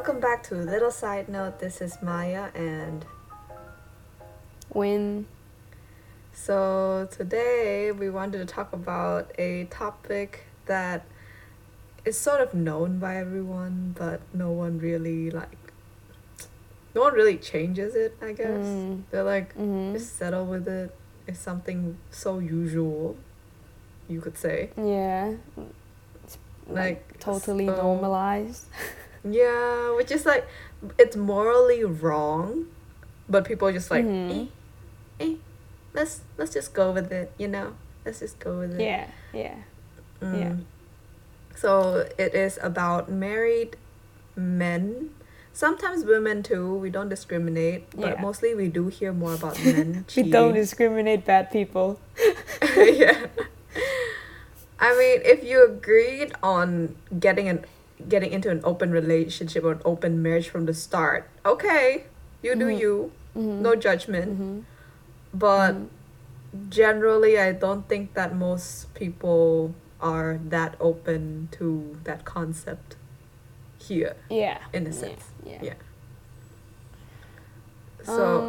welcome back to Little Side Note. This is Maya, and Win. so today we wanted to talk about a topic that is sort of known by everyone, but no one really like. No one really changes it. I guess Mm. they're like mhm. just settle with it. It's something so usual, you could say. yeah, it's like, Like, totally so- normalized. Yeah, which is like it's morally wrong, but people are just like, Mhm. eh, eh, let's let's just go with it, you know. Let's just go with it. Yeah, yeah. Mm. yeah. So it is about married men. Sometimes women too. We don't discriminate, but Yeah. mostly we do hear more about men We don't discriminate bad people. yeah. I mean, if you agreed on getting an getting into an open relationship or an open marriage from the start, okay, you do Mhm. you, Mhm. no judgment. Mhm. But Mhm. generally, I don't think that most people are that open to that concept here, Yeah. in a yeah, sense. Yeah. Yeah. So,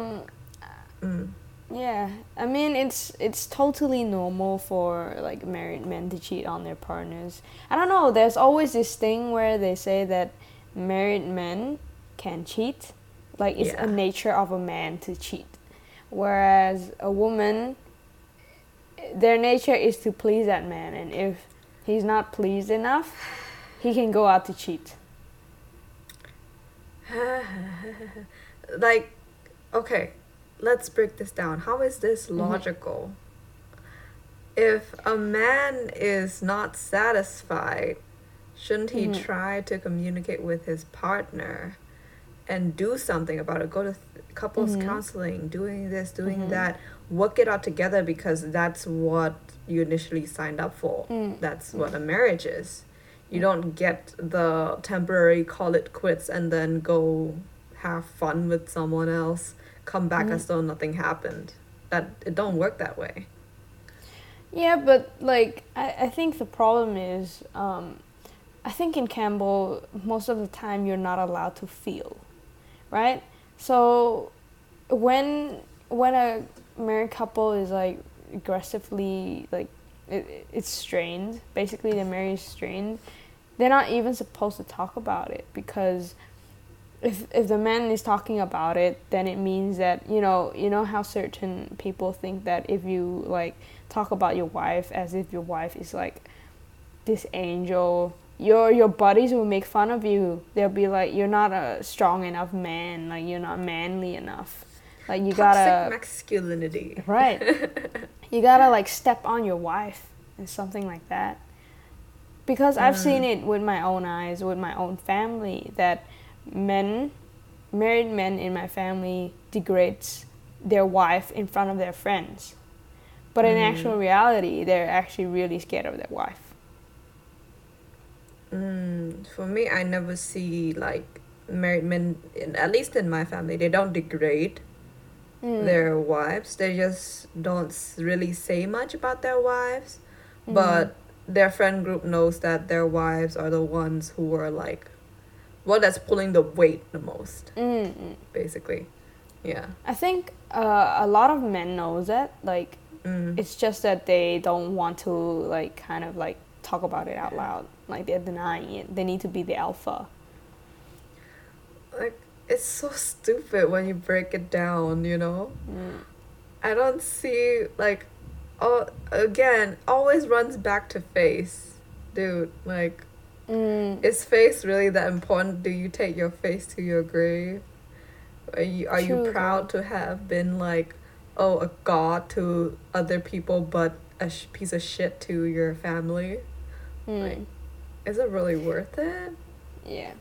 um, mm, yeah. I mean, it's it's totally normal for like married men to cheat on their partners. I don't know. There's always this thing where they say that married men can cheat, like it's Yeah. a nature of a man to cheat, whereas a woman, their nature is to please that man, and if he's not pleased enough, he can go out to cheat. like, okay, let's break this down. How is this Mhm. logical? If a man is not satisfied, shouldn't he Mhm. try to communicate with his partner and do something about it? Go to th- couples Mhm. counseling, doing this, doing Mhm. that, work it out together because that's what you initially signed up for. Mm. That's what a marriage is. You don't get the temporary call it quits and then go have fun with someone else, come back Mhm. as though nothing happened. That it don't work that way. Yeah, but like I, I think the problem is um, I think in Cambo most of the time you're not allowed to feel, right? So when when a married couple is like aggressively like it, it's strained, basically the marriage is strained, they're not even supposed to talk about it because if if the man is talking about it, then it means that you know you know how certain people think that if you like talk about your wife as if your wife is like this angel, your your buddies will make fun of you. They'll be like, you're not a strong enough man, like you're not manly enough, like you Toxic gotta masculinity. right, you gotta like step on your wife and something like that. Because I've Mm. seen it with my own eyes, with my own family, that men, married men in my family, degrades their wife in front of their friends. But in Mm. actual reality, they're actually really scared of their wife. Mm, for me, I never see like married men. In, at least in my family, they don't degrade Mm. their wives. They just don't really say much about their wives. Mm. but their friend group knows that their wives are the ones who are like well that's pulling the weight the most Mm, mm. basically yeah I think uh, a lot of men knows that. Like, mm. it's just that they don't want to like kind of like talk about it out loud. Like they're denying it. They need to be the alpha. like it's so stupid when you break it down you know Mm. i don't see like oh again always runs back to face dude like Mm. is face really that important do you take your face to your grave are you are you proud to have been like oh a god to other people but a sh- piece of shit to your family Mm. like is it really worth it Yeah.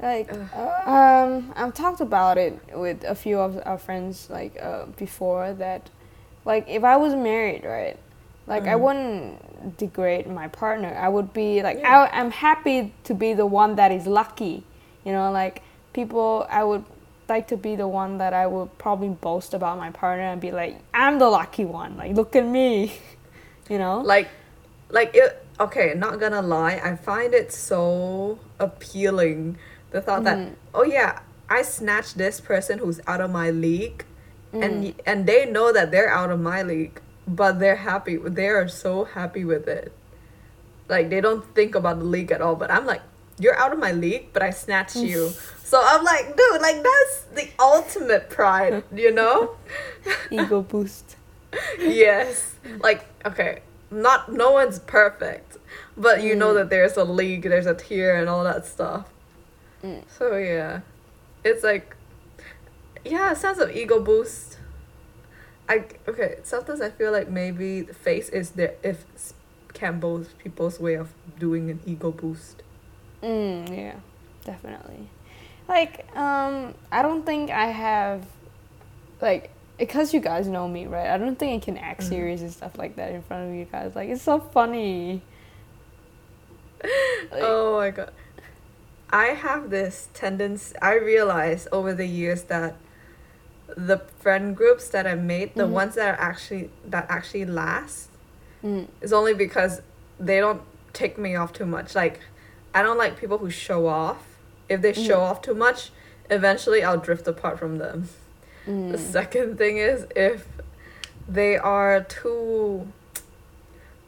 Like, Ugh. um, I've talked about it with a few of our friends, like, uh, before that, like, if I was married, right, like, I Mm. wouldn't degrade my partner. I would be, like, Yeah. I, I'm happy to be the one that is lucky, you know, like, people, I would like to be the one that I would probably boast about my partner and be like, I'm the lucky one, like, look at me, you know? like like it okay not gonna lie i find it so appealing The thought that Mhm. oh yeah, I snatched this person who's out of my league, Mm. and and they know that they're out of my league, but they're happy. They are so happy with it. Like they don't think about the league at all. But I'm like, you're out of my league, but I snatched you. So I'm like, dude, like that's the ultimate pride, you know? ego boost. yes. Like, okay, not no one's perfect, but you know Mm. that there's a league, there's a tier, and all that stuff. Mm. So yeah, it's like, yeah, a sense of ego boost. I okay. Sometimes I feel like maybe the face is there if Cambo's people's way of doing an ego boost. Mm, yeah, definitely. Like, um, I don't think I have, like, because you guys know me, right? I don't think I can act Mhm. serious and stuff like that in front of you guys. Like, it's so funny. Like, oh my god. I have this tendency I realized over the years that the friend groups that I made, the Mhm. ones that are actually that actually last, mm, is only because they don't tick me off too much. Like I don't like people who show off. If they show Mhm. off too much, eventually I'll drift apart from them. mm, The second thing is if they are too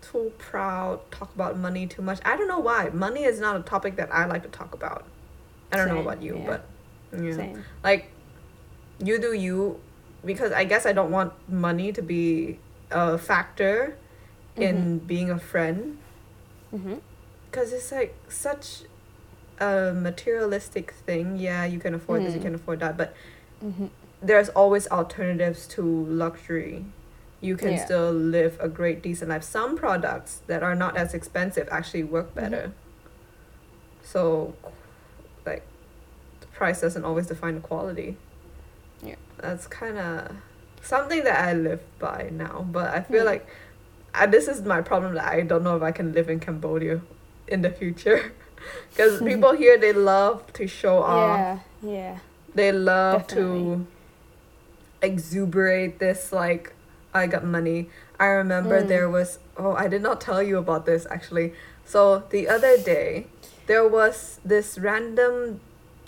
too proud, talk about money too much. I don't know why. Money is not a topic that I like to talk about. I don't know about you, yeah. but yeah. Same. Like you do you because I guess I don't want money to be a factor in being a friend Mm-hmm. because it's like such a materialistic thing. Yeah, you can afford this, you Mm. can afford that, but Mm-hmm. there's always alternatives to luxury. You can Yeah. still live a great, decent life. Some products that are not as expensive actually work Mm-hmm. better. So, like, the price doesn't always define the quality. Yeah. That's kind of something that I live by now. But I feel Hmm. like I, this is my problem that I don't know if I can live in Cambodia in the future. Because people here, they love to show off Yeah, yeah. they love Definitely. to exuberate this like I got money. I remember Mm. there was oh I did not tell you about this actually. So the other day there was this random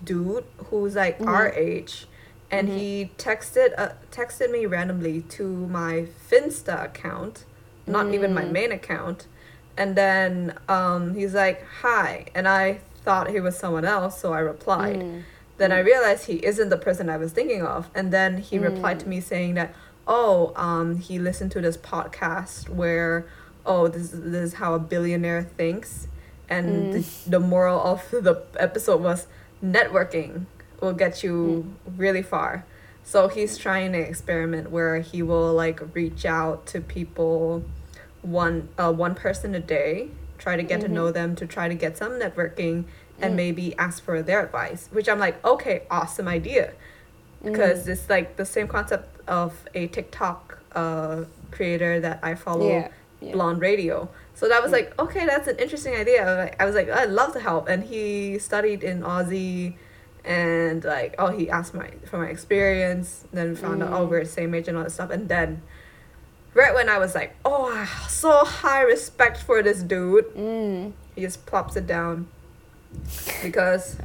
dude who's like Mhm. our age and Mhm. he texted uh, texted me randomly to my Finsta account, not even my Mm. main account. And then um, he's like, "Hi," and I thought he was someone else, so I replied. Mm. Then I Mm. realized he isn't the person I was thinking of. And then he replied to Mm. me saying that, oh, um, he listened to this podcast where, oh, this, this is how a billionaire thinks. And Mm. the, the moral of the episode was networking will get you Mm. really far. So he's trying to experiment where he will like reach out to people one uh, one person a day, try to get to Mhm. know them, to try to get some networking and Mm. maybe ask for their advice, which I'm like, okay, awesome idea. Because Mm. it's like the same concept of a TikTok uh, creator that I follow, yeah, yeah. Blonde Radio. So that was like, okay, that's an interesting idea. I was like, I was like, I'd love to help. And he studied in Aussie and like, oh, he asked my for my experience. Then found out, oh, Mm. we're the same age and all that stuff. And then right when I was like, oh, I so high respect for this dude, Mm. he just plops it down because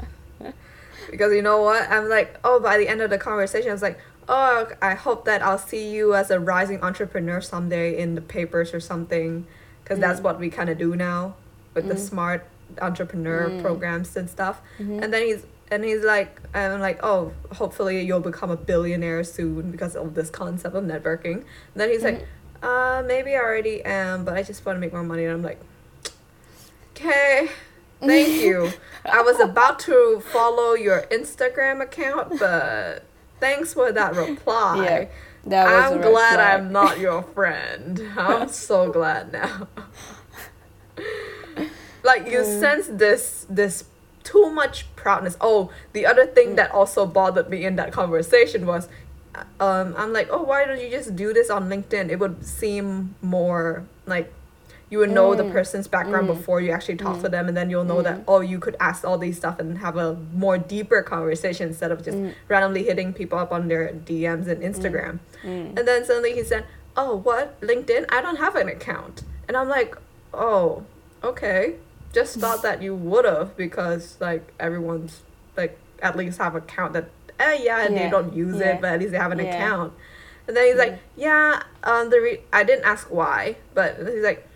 because you know what i'm like oh by the end of the conversation i was like oh i hope that i'll see you as a rising entrepreneur someday in the papers or something because that's Mm. what we kind of do now with the Mm. smart entrepreneur Mm. programs and stuff Mhm. and then he's and he's like i'm like oh hopefully you'll become a billionaire soon because of this concept of networking and then he's like Mhm. uh maybe i already am but i just want to make more money and i'm like okay thank you i was about to follow your instagram account but thanks for that reply Yeah, that was i'm glad flag. i'm not your friend i'm so glad now like you Mm. sense this this too much proudness oh the other thing Mm. that also bothered me in that conversation was um i'm like oh why don't you just do this on linkedin it would seem more like you would know the Mm. person's background Mm. before you actually talk to Mm. them and then you'll know that Mm. oh you could ask all these stuff and have a more deeper conversation instead of just Mm. randomly hitting people up on their dms and instagram Mm. and then suddenly he said, Oh, what? LinkedIn? I don't have an account. And I'm like, Oh, okay. Just thought that you would have because, like, everyone's like at least have an account that eh yeah, they Yeah, don't use yeah, it but at least they have an yeah. account and then he's like yeah um the re- i didn't ask why but he's like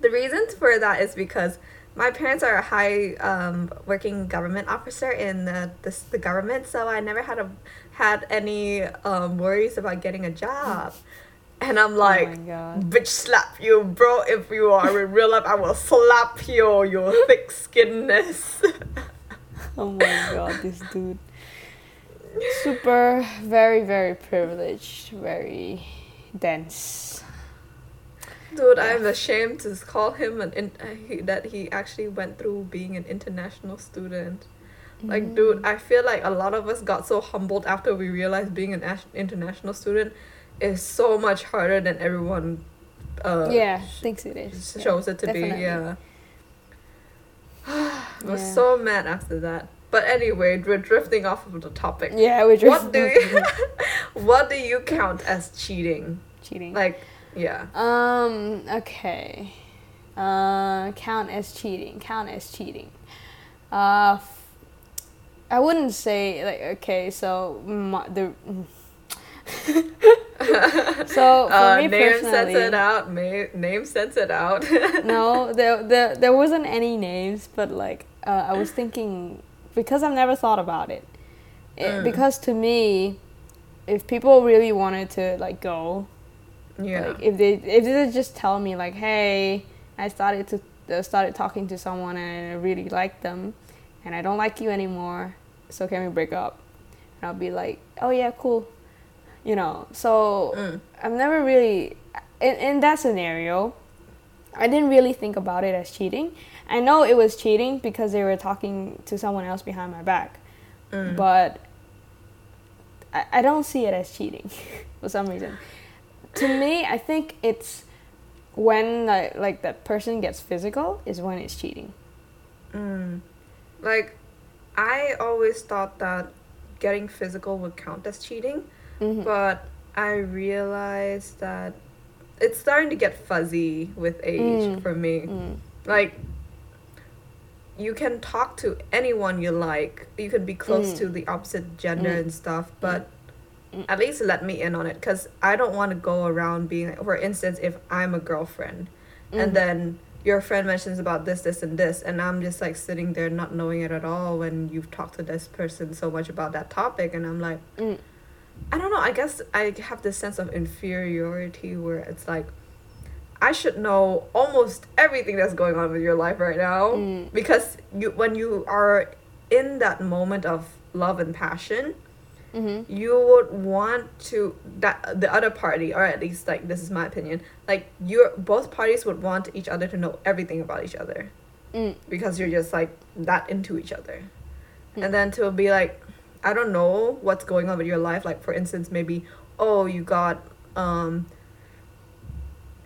the reason for that is because my parents are a high um, working government officer in the, the the government, so I never had a had any um, worries about getting a job. And I'm like, oh bitch, slap you, bro. If you are in real life, I will slap you, your thick skinness. Oh my god, this dude. Super, very, very privileged, very dense. Dude, I'm ashamed to call him an in- uh, he, that he actually went through being an international student. Like, dude, I feel like a lot of us got so humbled after we realized being an ash- international student is so much harder than everyone. Uh, yeah, thinks it is. Yeah, shows it to definitely. be. Yeah. I was Yeah. so mad after that. But anyway, we're drifting off of the topic. Yeah, we just What do you, what do you count as cheating? cheating. Like, yeah. Um. Okay. Uh, count as cheating. Count as cheating. Uh, f- I wouldn't say like okay. So my, the. so for uh, me name personally, it out. Ma- name it out. no, there, there there wasn't any names, but like uh, I was thinking because I've never thought about it. it Mm. Because to me, if people really wanted to like go, yeah. like if they if they just tell me like, hey, I started to uh, started talking to someone and I really liked them, and I don't like you anymore, so can we break up? And I'll be like, oh yeah, cool, you know. So Mm. I've never really in in that scenario. I didn't really think about it as cheating. I know it was cheating because they were talking to someone else behind my back, Mm. but I, I don't see it as cheating for some reason. To me, I think it's when like, like that person gets physical is when it's cheating. Mm. Like, I always thought that getting physical would count as cheating, Mhm. but I realized that it's starting to get fuzzy with age Mm. for me. Mm. Like, you can talk to anyone you like. You can be close Mm. to the opposite gender Mm. and stuff, but Mm. at least let me in on it because I don't want to go around being, for instance, if I'm a girlfriend Mhm. and then your friend mentions about this, this, and this, and I'm just like sitting there not knowing it at all when you've talked to this person so much about that topic, and I'm like, Mm. I don't know. I guess I have this sense of inferiority where it's like, I should know almost everything that's going on with your life right now Mm. because you when you are in that moment of love and passion, Mhm. you would want to that the other party or at least like this is my opinion like you both parties would want each other to know everything about each other Mm. because you're just like that into each other Mm. and then to be like i don't know what's going on with your life like for instance maybe oh you got um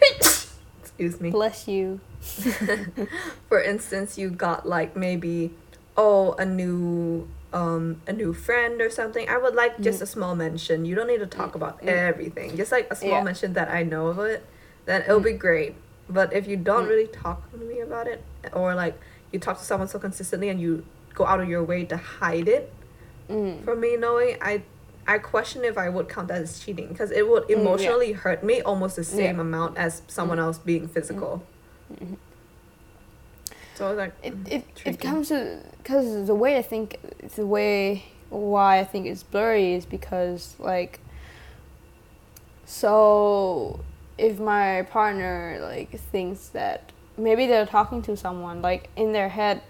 excuse me Bless you. for instance you got like maybe oh a new um a new friend or something i would like just Mm. a small mention you don't need to talk about Mm. everything just like a small Yeah. mention that i know of it then it'll Mm. be great but if you don't Mm. really talk to me about it or like you talk to someone so consistently and you go out of your way to hide it Mm. from me knowing i i question if i would count that as cheating because it would Mm, yeah. emotionally hurt me almost the same Yeah. amount as someone Mm. else being physical Mhm. so like it mm, it, it comes to because the way I think the way why I think it's blurry is because like so if my partner like thinks that maybe they're talking to someone like in their head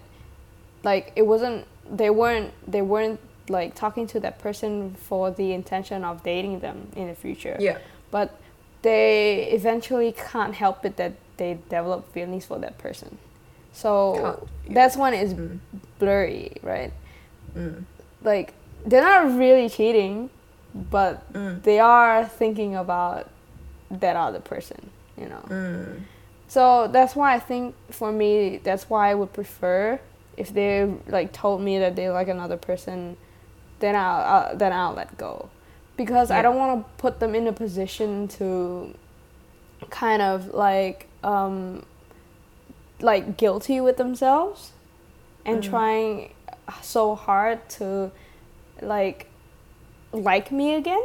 like it wasn't they weren't they weren't like talking to that person for the intention of dating them in the future yeah but they eventually can't help it that they develop feelings for that person. So yeah. that's when it's Mm, blurry, right? mm, Like they're not really cheating, but mm, they are thinking about that other person, you know. mm. So that's why I think for me, that's why I would prefer if they like told me that they like another person, then I'll, I'll then I'll let go, because I don't want to put them in a position to kind of like um like guilty with themselves and Mm. trying so hard to like like me again.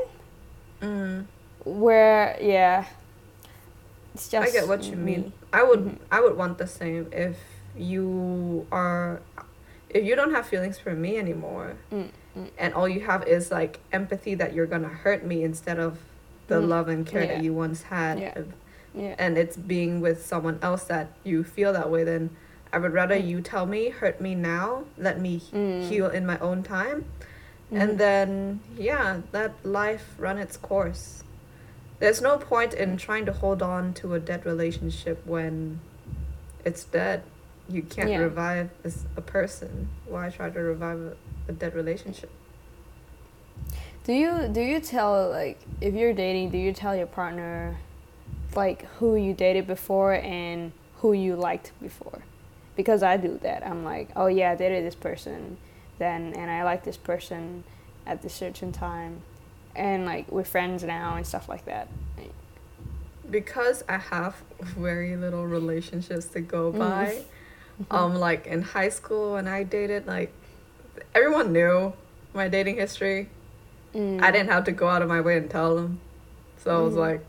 Mm. Where yeah, it's just I get what you me. mean. I would Mhm. I would want the same if you are if you don't have feelings for me anymore Mm, mm. and all you have is like empathy that you're gonna hurt me instead of the Mm. love and care Yeah. that you once had Yeah. Yeah. and it's being with someone else that you feel that way then I would rather Mm. you tell me hurt me now let me Mm. heal in my own time and then yeah let life run its course there's no point in trying to hold on to a dead relationship when it's dead you can't Yeah. revive as a person why try to revive a, a dead relationship Do you do you tell like if you're dating, do you tell your partner like who you dated before and who you liked before? Because I do that. I'm like, oh yeah, I dated this person, then and I like this person at this certain time, and like we're friends now and stuff like that. because i have very little relationships to go Mm. um like in high school when i dated like everyone knew my dating history Mm. I didn't have to go out of my way and tell them. So I was Mhm. like,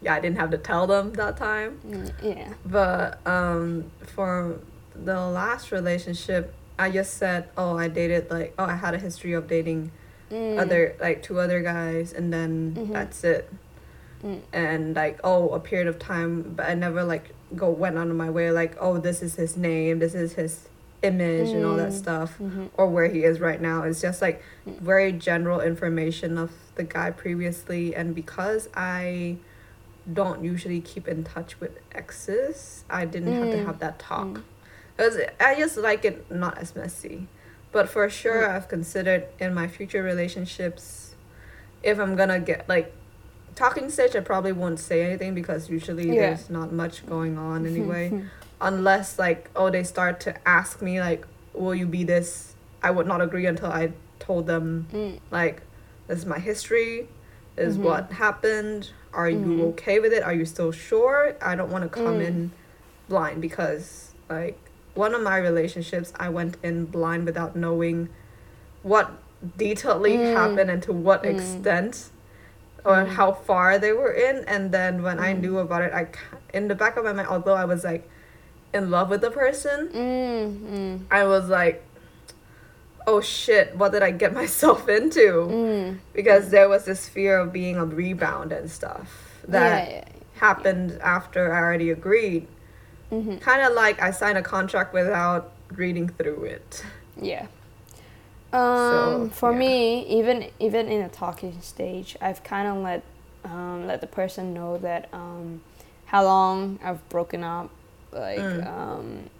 yeah, I didn't have to tell them that time. Mm, yeah. But um, for the last relationship, I just said, oh, I dated like, oh, I had a history of dating Mm. other like two other guys, and then Mhm. that's it. Mm. And like, oh, a period of time, but I never like go went out of my way like, oh, this is his name, this is his image, and all that Mm. stuff Mhm. or where he is right now. It's just like Mm. very general information of the guy previously. And because I don't usually keep in touch with exes, I didn't have to Mm. have that talk. Mm. Because I just like it not as messy. But for sure, Mm. I've considered in my future relationships, if I'm gonna get like talking stage, I probably won't say anything because usually Yeah. there's not much going on anyway unless like oh they start to ask me like will you be this i would not agree until i told them Mm. like this is my history this is Mhm. what happened are you Mhm. okay with it are you still sure i don't want to come Mm. in blind because like one of my relationships i went in blind without knowing what detailedly Mm. happened and to what Mm. extent or Mm. how far they were in and then when i Mm. knew about it i in the back of my mind although i was like in love with the person Mm. Mm. i was like oh shit what did i get myself into Mm. because there was this fear of being a rebound and stuff that yeah, yeah. happened after i already agreed Mhm. kind of like i signed a contract without reading through it Yeah. Um, So, for yeah. me, even even in a talking stage, I've kind of let um, let the person know that um, how long I've broken up, like Mm. um,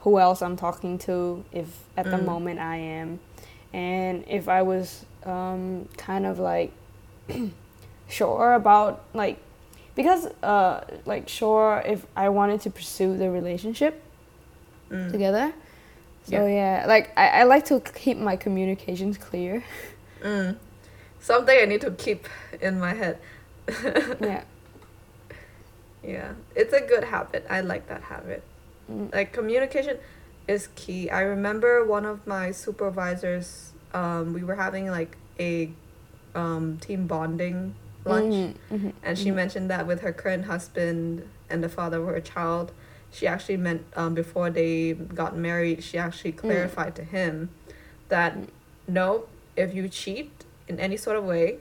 who else I'm talking to, if at the Mm. moment I am, and if I was um, kind of like sure about like because uh, like sure if I wanted to pursue the relationship Mm. together. So yeah, like I, I like to keep my communications clear. Mm. something i need to keep in my head yeah. yeah it's a good habit i like that habit Mm. like communication is key i remember one of my supervisors um, we were having like a um, team bonding lunch Mhm, mhm, and she mhm. mentioned that with her current husband and the father of her child she actually meant um, before they got married she actually clarified to him that Mm. no if you cheat in any sort of way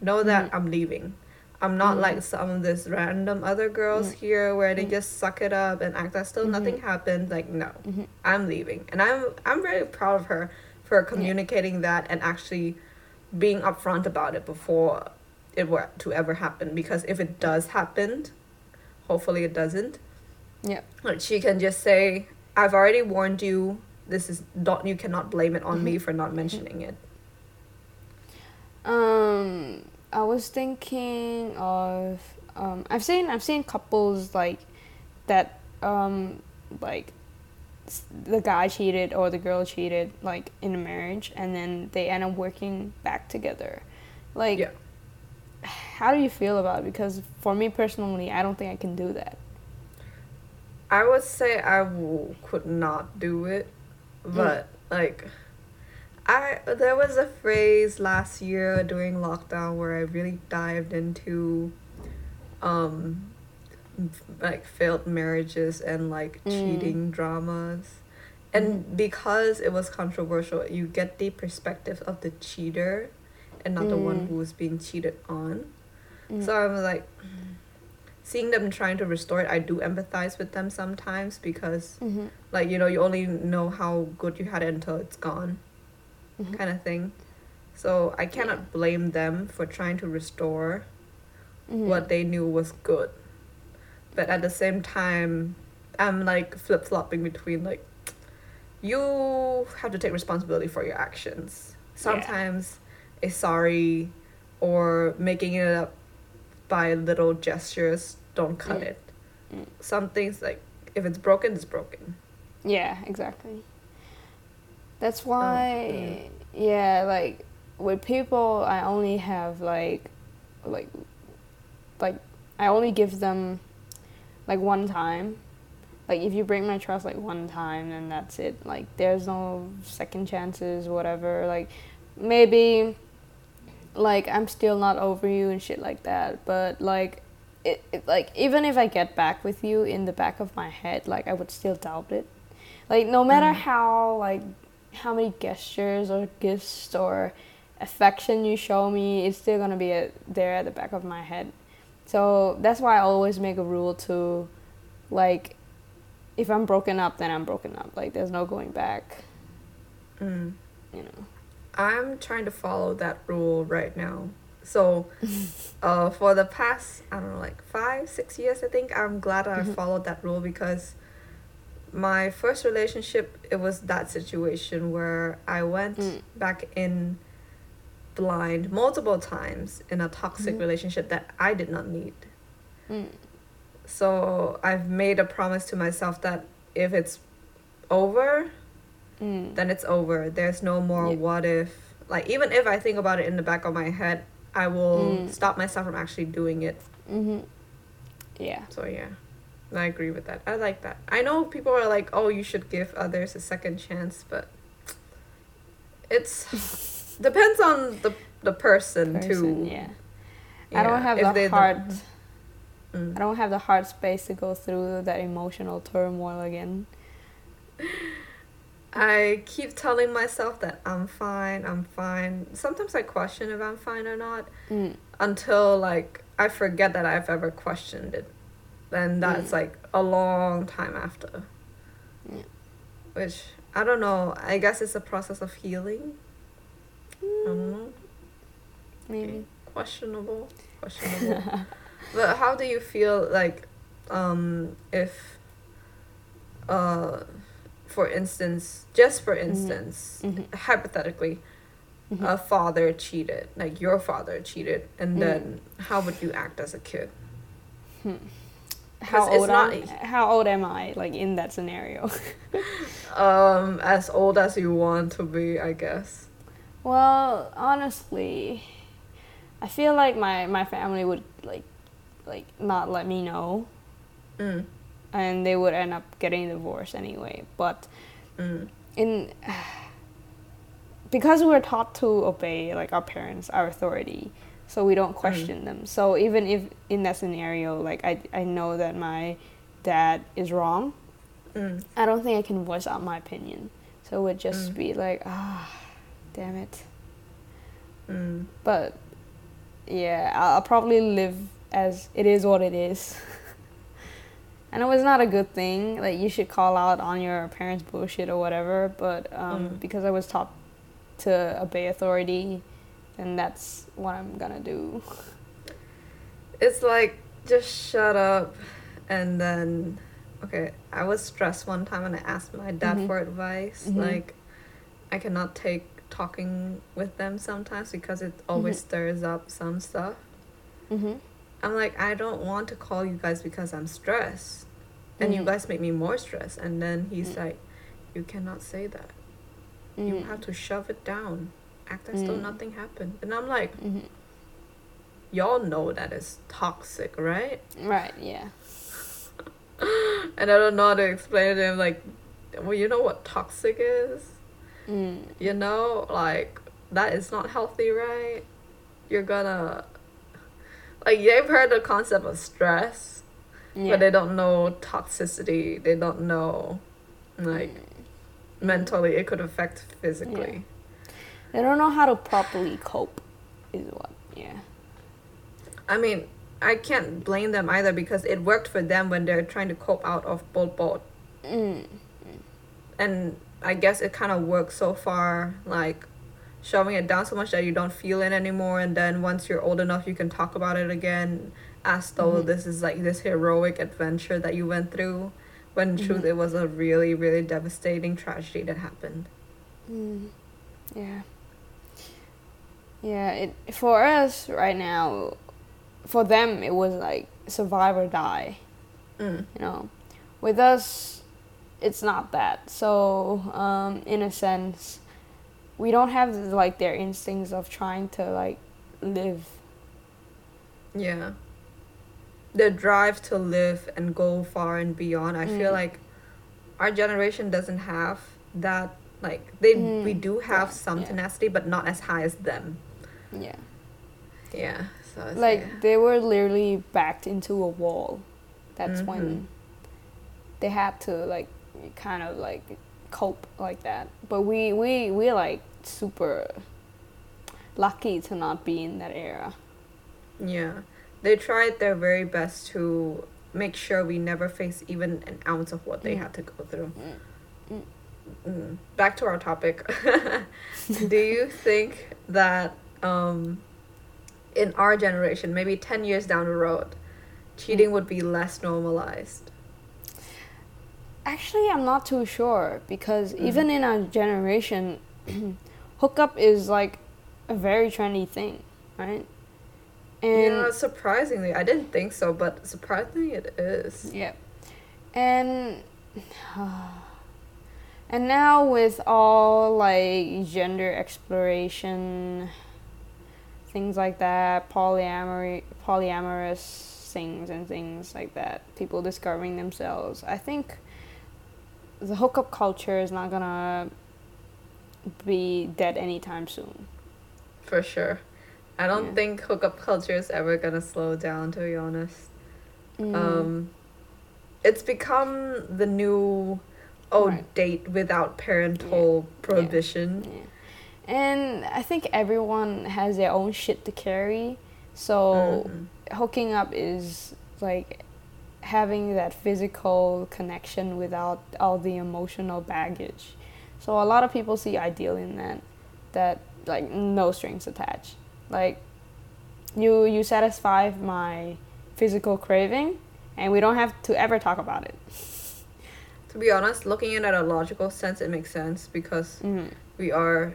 know that Mhm. i'm leaving i'm not Mhm. like some of this random other girls Mm. here where they Mm. just suck it up and act as though nothing Mhm. happened like no Mhm. i'm leaving and i'm i'm very proud of her for communicating that and actually being upfront about it before it were to ever happen because if it does happen hopefully it doesn't Yeah. like she can just say i've already warned you this is don't you cannot blame it on me for not mentioning it Um, I was thinking of um, I've seen I've seen couples like that um like the guy cheated or the girl cheated like in a marriage and then they end up working back together. Like Yeah. how do you feel about it? Because for me personally, I don't think I can do that. I would say i w- could not do it but like I there was a phrase last year during lockdown where I really dived into um like failed marriages and like Mm. cheating dramas. And because it was controversial, you get the perspective of the cheater and not the one Mm. who was being cheated on. Mm. So I'm like seeing them trying to restore it, I do empathize with them sometimes because Mhm. like you know you only know how good you had it until it's gone Mhm. kind of thing so i cannot Yeah. blame them for trying to restore Mhm. what they knew was good but at the same time i'm like flip-flopping between like you have to take responsibility for your actions sometimes a sorry or making it up by little gestures don't cut Mm. it Mm. some things like if it's broken it's broken Yeah, exactly. That's Oh, why, yeah, like with people, I only have like, like, like I only give them like one time. Like if you break my trust like one time, then that's it. Like there's no second chances, whatever. Like maybe, like I'm still not over you and shit like that. But like, it, it like even if I get back with you in the back of my head, like I would still doubt it. Like no matter Mm. how like how many gestures or gifts or affection you show me, it's still gonna be at, there at the back of my head. So that's why I always make a rule to, like, if I'm broken up, then I'm broken up. Like there's no going back. mm. You know. I'm trying to follow that rule right now. So, uh, for the past, I don't know, like five, six years, I think, I'm glad I Mhm. followed that rule because my first relationship, it was that situation where I went Mm. back in blind multiple times in a toxic Mhm. relationship that I did not need. Mm. So, I've made a promise to myself that if it's over, Mm. then it's over. There's no more Yeah. what if. Like even if I think about it in the back of my head, I will Mm. stop myself from actually doing it. Mm-hmm. Yeah. So yeah. I agree with that. I like that. I know people are like, "Oh, you should give others a second chance," but it's depends on the the person, Person, too. yeah. I don't have if the heart. Mm. I don't have the heart space to go through that emotional turmoil again. I keep telling myself that I'm fine, I'm fine. Sometimes I question if I'm fine or not. Mm. until like I forget that I've ever questioned it. Then that's Mm. like a long time after. Yeah. Which I don't know. I guess it's a process of healing. I don't know. Maybe. Questionable. Questionable. but how do you feel like um if uh for instance just for instance Mhm. hypothetically Mhm. a father cheated, like your father cheated, and Mm. then how would you act as a kid? how 'cause it's old not am, how old am I like in that scenario? Um, as old as you want to be, I guess. well, honestly, I feel like my my family would like like not let me know Mm, and they would end up getting divorced anyway. But mm, in because we're taught to obey like our parents, our authority, so we don't question them. So even if in that scenario, like I I know that my dad is wrong, mm, I don't think I can voice out my opinion. So it would just Mm. be like, ah, damn it. mm. But yeah, I'll, I'll probably live as it is what it is. I it was not a good thing. Like you should call out on your parents' bullshit or whatever. But um, Mm. because I was taught to obey authority, then that's what I'm gonna do. It's like just shut up, and then, okay. I was stressed one time, and I asked my dad Mhm. for advice. Mhm. Like, I cannot take talking with them sometimes because it always Mhm. stirs up some stuff. Mm-hmm. I'm like, I don't want to call you guys because I'm stressed. And you Mhm. guys make me more stressed. And then he's Mm. like, You cannot say that. You have to shove it down. Act as though Mm. nothing happened. And I'm like, hmm Y'all know that is toxic, right? Right. Yeah. And I don't know how to explain it to him. Like, well, you know what toxic is? Mm. You know, like that is not healthy, right? You're gonna like they've heard the concept of stress, Yeah. but they don't know toxicity. They don't know like mentally it could affect physically. They don't know how to properly cope, is what. Yeah. I mean, I can't blame them either because it worked for them when they're trying to cope out of Pol Pot. Mm. And I guess it kind of works so far, like shoving it down so much that you don't feel it anymore. And then once you're old enough, you can talk about it again as though Mhm. this is like this heroic adventure that you went through. When in truth, Mhm. it was a really, really devastating tragedy that happened. Mm. Yeah. Yeah, it for us right now, for them it was like survive or die. Mm. You know, with us, it's not that. So, um, in a sense, we don't have like their instincts of trying to like live. Yeah. The drive to live and go far and beyond. I feel Mm. like our generation doesn't have that. Like they, Mm, we do have yeah, some yeah. tenacity, but not as high as them. Yeah. Yeah. So it's like yeah. they were literally backed into a wall that's Mhm. when they had to like kind of like cope like that but we we we're like super lucky to not be in that era Yeah. They tried their very best to make sure we never face even an ounce of what they Mm. had to go through. Mm. Mm. Back to our topic. Do you think that um, in our generation, maybe 10 years down the road, cheating would be less normalized? actually i'm not too sure because Mm. even in our generation hookup is like a very trendy thing right and yeah, surprisingly. I didn't think so, but surprisingly it is. Yep. And and now with all like gender exploration things like that, polyamory polyamorous things and things like that, people discovering themselves. I think the hookup culture is not gonna be dead anytime soon. For sure. I don't Yeah. think hookup culture is ever gonna slow down, to be honest. Mm. Um, it's become the new, oh, Right. date without parental prohibition. Yeah. And I think everyone has their own shit to carry. So Mhm. hooking up is like having that physical connection without all the emotional baggage. So a lot of people see ideal in that that like no strings attached. Like you you satisfy my physical craving and we don't have to ever talk about it. To be honest, looking at it at a logical sense, it makes sense because Mm. we are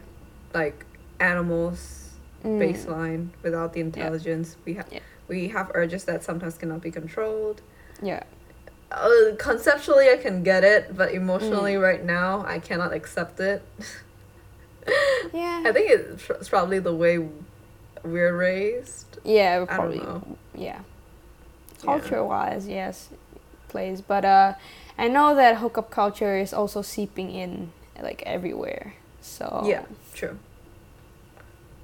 like animals Mm. baseline without the intelligence. We have Yeah. we have urges that sometimes cannot be controlled. Yeah. Uh, conceptually, I can get it, but emotionally, Mm. right now, I cannot accept it. Yeah. I think it's, probably the way we're raised. Yeah, I don't probably. know. Yeah. Culture wise, yes, plays. But uh, I know that hookup culture is also seeping in like everywhere. So Yeah, true.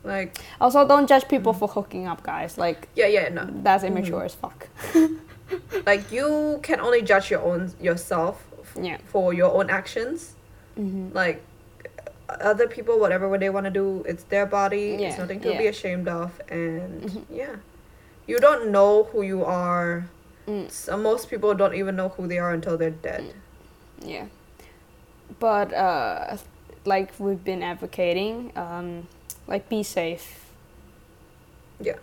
Like, Also, don't judge people Mm. for hooking up, guys. Like yeah, yeah, no. that's immature as fuck. Like, you can only judge your own yourself f- Yeah. for your own actions. Mm-hmm. Like, other people, whatever they want to do, it's their body. Yeah, It's nothing to be ashamed of, and Mhm. yeah, you don't know who you are. Mm. So most people don't even know who they are until they're dead. Yeah. But uh, like we've been advocating, um, like be safe. Yeah,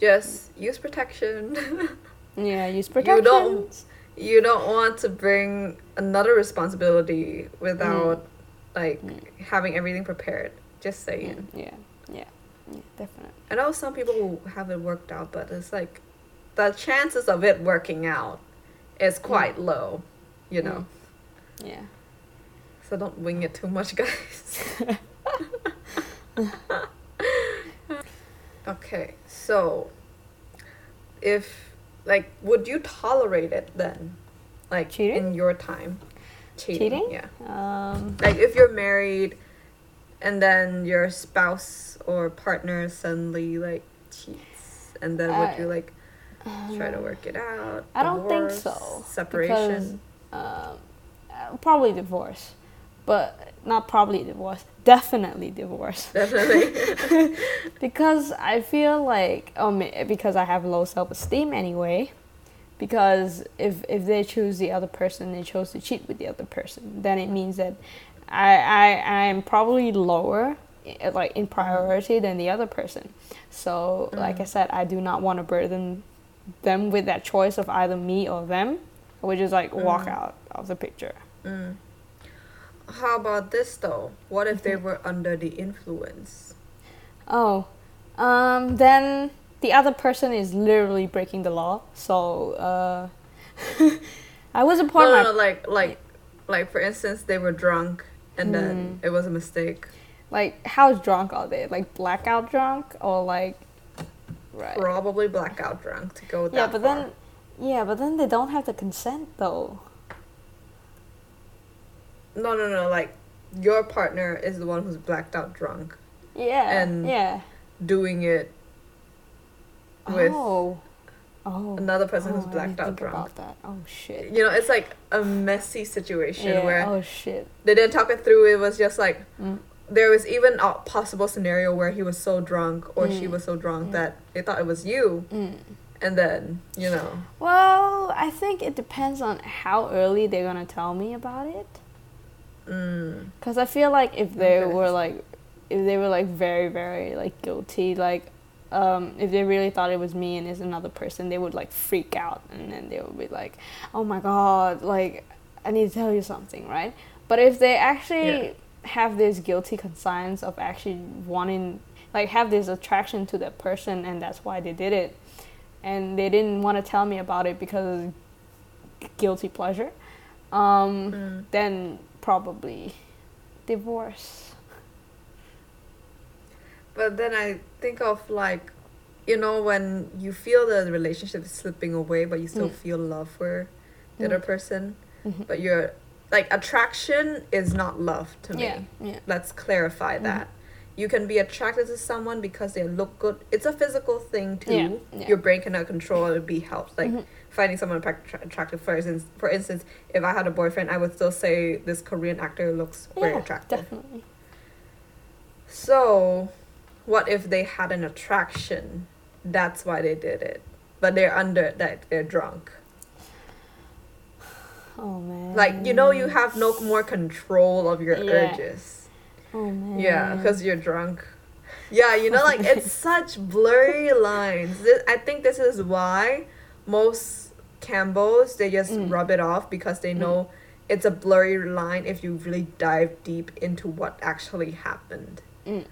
just use protection. Yeah, use You don't- you don't want to bring another responsibility without like Mm. having everything prepared. Just saying. Mm, yeah, yeah, yeah, definitely. I know some people who have it worked out, but it's like the chances of it working out is quite low, you know. Yeah. So don't wing it too much, guys. okay, so if like would you tolerate it then? Like Cheating? in your time? cheating. Cheating? Yeah. Um, Like if you're married and then your spouse or partner suddenly like cheats and then would you like try to work it out? I don't think so, Separation. um, uh, probably divorce, but not probably divorce. Definitely divorce. Definitely. because I feel like ma- because I have low self esteem anyway. Because if if they choose the other person, they chose to cheat with the other person, then it means that I I I'm probably lower like in priority than the other person. So like I said, I do not want to burden them with that choice of either me or them, which is like walk Mm. out of the picture. Mm. How about this though? What if they were under the influence? Oh, um, then the other person is literally breaking the law. So, uh, I was a No, part no, of no, like like like for instance, they were drunk and then Mm. it was a mistake. like, how drunk are they? Like blackout drunk or like, right? Probably blackout drunk to go that Yeah, but far. then, yeah, but then they don't have the consent though. No, no, no. Like your partner is the one who's blacked out drunk, Yeah, And- yeah. doing it with oh, oh, another person oh, who's blacked out drunk. about that. Oh shit. You know, it's like a messy situation Yeah. where Oh shit. they didn't talk it through. It was just like Mm. there was even a possible scenario where he was so drunk or she Mm. was so drunk Mm. that they thought it was you, Mm. and then you know, Well, I think it depends on how early they're gonna tell me about it. Mm, Cause I feel like if they Okay. were like, if they were like very very like guilty, like, um, if they really thought it was me and it's another person, they would like freak out and then they would be like, oh my god, like, I need to tell you something, right? But if they actually Yeah. have this guilty conscience of actually wanting, like, have this attraction to that person and that's why they did it, and they didn't want to tell me about it because of guilty pleasure, um, mm. then probably divorce. But then I think of like, you know, when you feel the relationship is slipping away, but you still Mm. feel love for the Mm. other person, Mhm. but you're like attraction is not love to me. Yeah, yeah. Let's clarify Mhm. that. You can be attracted to someone because they look good. It's a physical thing too. Yeah, yeah. Your brain cannot control it. Be helped. Like Mhm. Finding someone attractive. For instance, for instance, if I had a boyfriend, I would still say this Korean actor looks very yeah, attractive. definitely. So, what if they had an attraction? That's why they did it. But they're under that they're drunk. Oh man. Like you know, you have no more control of your Yeah. urges. Oh man. Yeah, because you're drunk. Yeah, you know, like it's such blurry lines. This, I think this is why most Cambos they just Mm. rub it off because they Mm. know it's a blurry line if you really dive deep into what actually happened. Mm.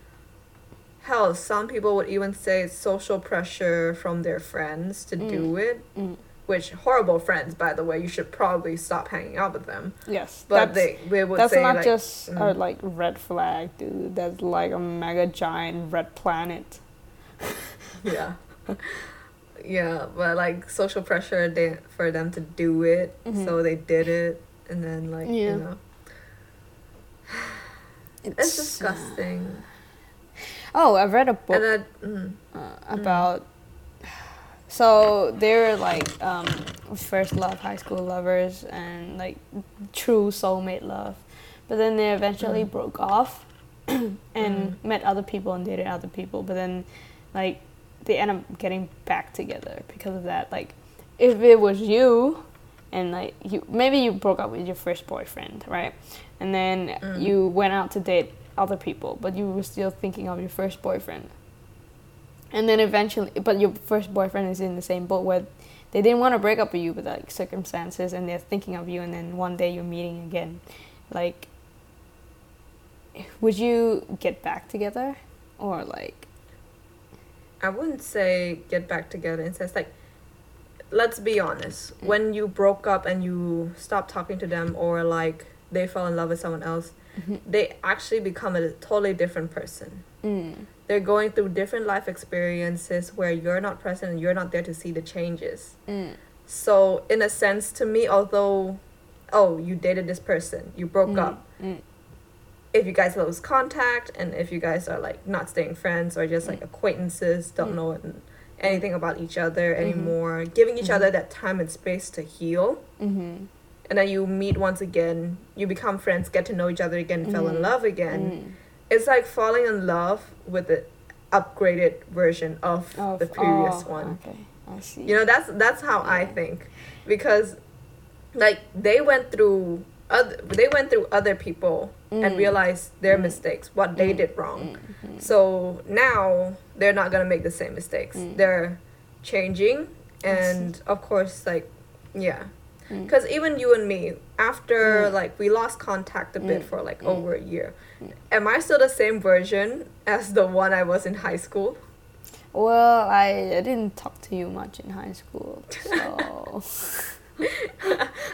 Hell, some people would even say it's social pressure from their friends to do it, Mm. which horrible friends, by the way. You should probably stop hanging out with them. Yes. But that's, they, they would that's say not like, just a mm. like red flag, dude. That's like a mega giant red planet. yeah yeah but like social pressure they for them to do it Mhm. so they did it and then like Yeah. you know it's disgusting Oh, I read a book. then mm, uh, about so they're like um, first love high school lovers and like true soulmate love but then they eventually Mm. broke off and Mm. met other people and dated other people but then like they end up getting back together because of that. Like if it was you and like you maybe you broke up with your first boyfriend right? And then Mm. you went out to date other people but you were still thinking of your first boyfriend. And then eventually but your first boyfriend is in the same boat where they didn't want to break up with you but like circumstances and they're thinking of you and then one day you're meeting again. Like would you get back together? Or like i wouldn't say get back together in sense like let's be honest. Mm. when you broke up and you stopped talking to them or like they fell in love with someone else they actually become a totally different person. Mm, they're going through different life experiences where you're not present and you're not there to see the changes. Mm, So, in a sense, to me, although oh you dated this person you broke Mm, up mm, if you guys lose contact and if you guys are like not staying friends or just like Mm. acquaintances don't Mm. know anything about each other Mhm. anymore giving each Mhm. other that time and space to heal mm-hmm. and then you meet once again you become friends get to know each other again fell in love again Mm. it's like falling in love with the upgraded version of, Of- the previous oh, one Okay, I see. you know that's that's how i think because like they went through other they went through other people and Mm. realized their Mm. mistakes what they Mm. did wrong. Mm, mm. so now they're not gonna make the same mistakes. Mm. they're changing and of course like yeah. Because even you and me after like we lost contact a bit for like over a year am i still the same version as the one i was in high school? Well, I, I didn't talk to you much in high school, so.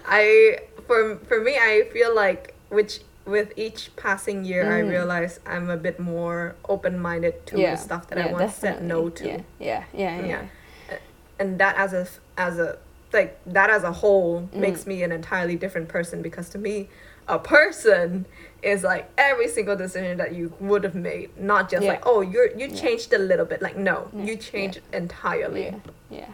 I for for me I feel like which with each passing year I Mm. realize I'm a bit more open minded to yeah, the stuff that yeah, I once said no to. Yeah, yeah, yeah, yeah. And that as a as a like that as a whole Mm. makes me an entirely different person because to me a person is like every single decision that you would have made not just like oh you're you Yeah. changed a little bit like no you changed entirely Yeah, yeah.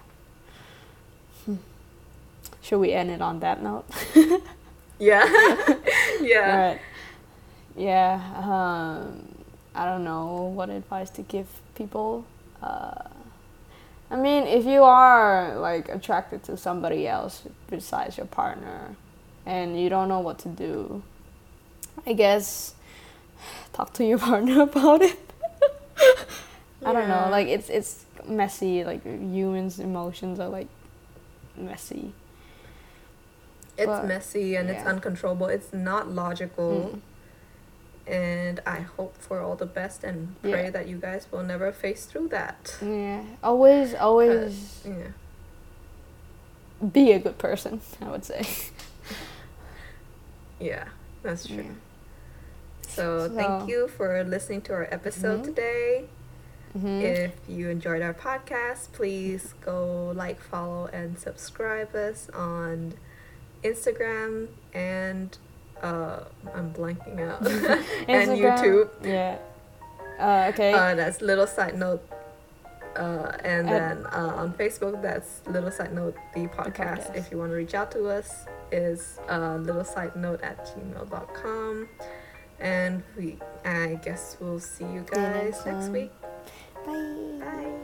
Should we end it on that note? yeah yeah Right. Yeah. Um, I don't know what advice to give people. Uh, I mean, if you are like attracted to somebody else besides your partner, and you don't know what to do, I guess talk to your partner about it. I don't know. Like it's it's messy. Like humans' emotions are like messy. It's But, messy and it's uncontrollable it's not logical Mm. and i hope for all the best and pray Yeah. that you guys will never face through that Yeah. Always, always yeah be a good person. I would say. yeah that's true Yeah. so, So- thank you for listening to our episode Mhm. today Mhm. if you enjoyed our podcast please go like follow and subscribe us on instagram and uh i'm blanking out and youtube Yeah. Uh, okay. Uh, that's little side note. Uh, and And- then uh, on Facebook, that's little side note the podcast. podcast. If you want to reach out to us, is uh, little side note at gmail.com. And we, I guess we'll see you See you guys next next week. Bye. Bye.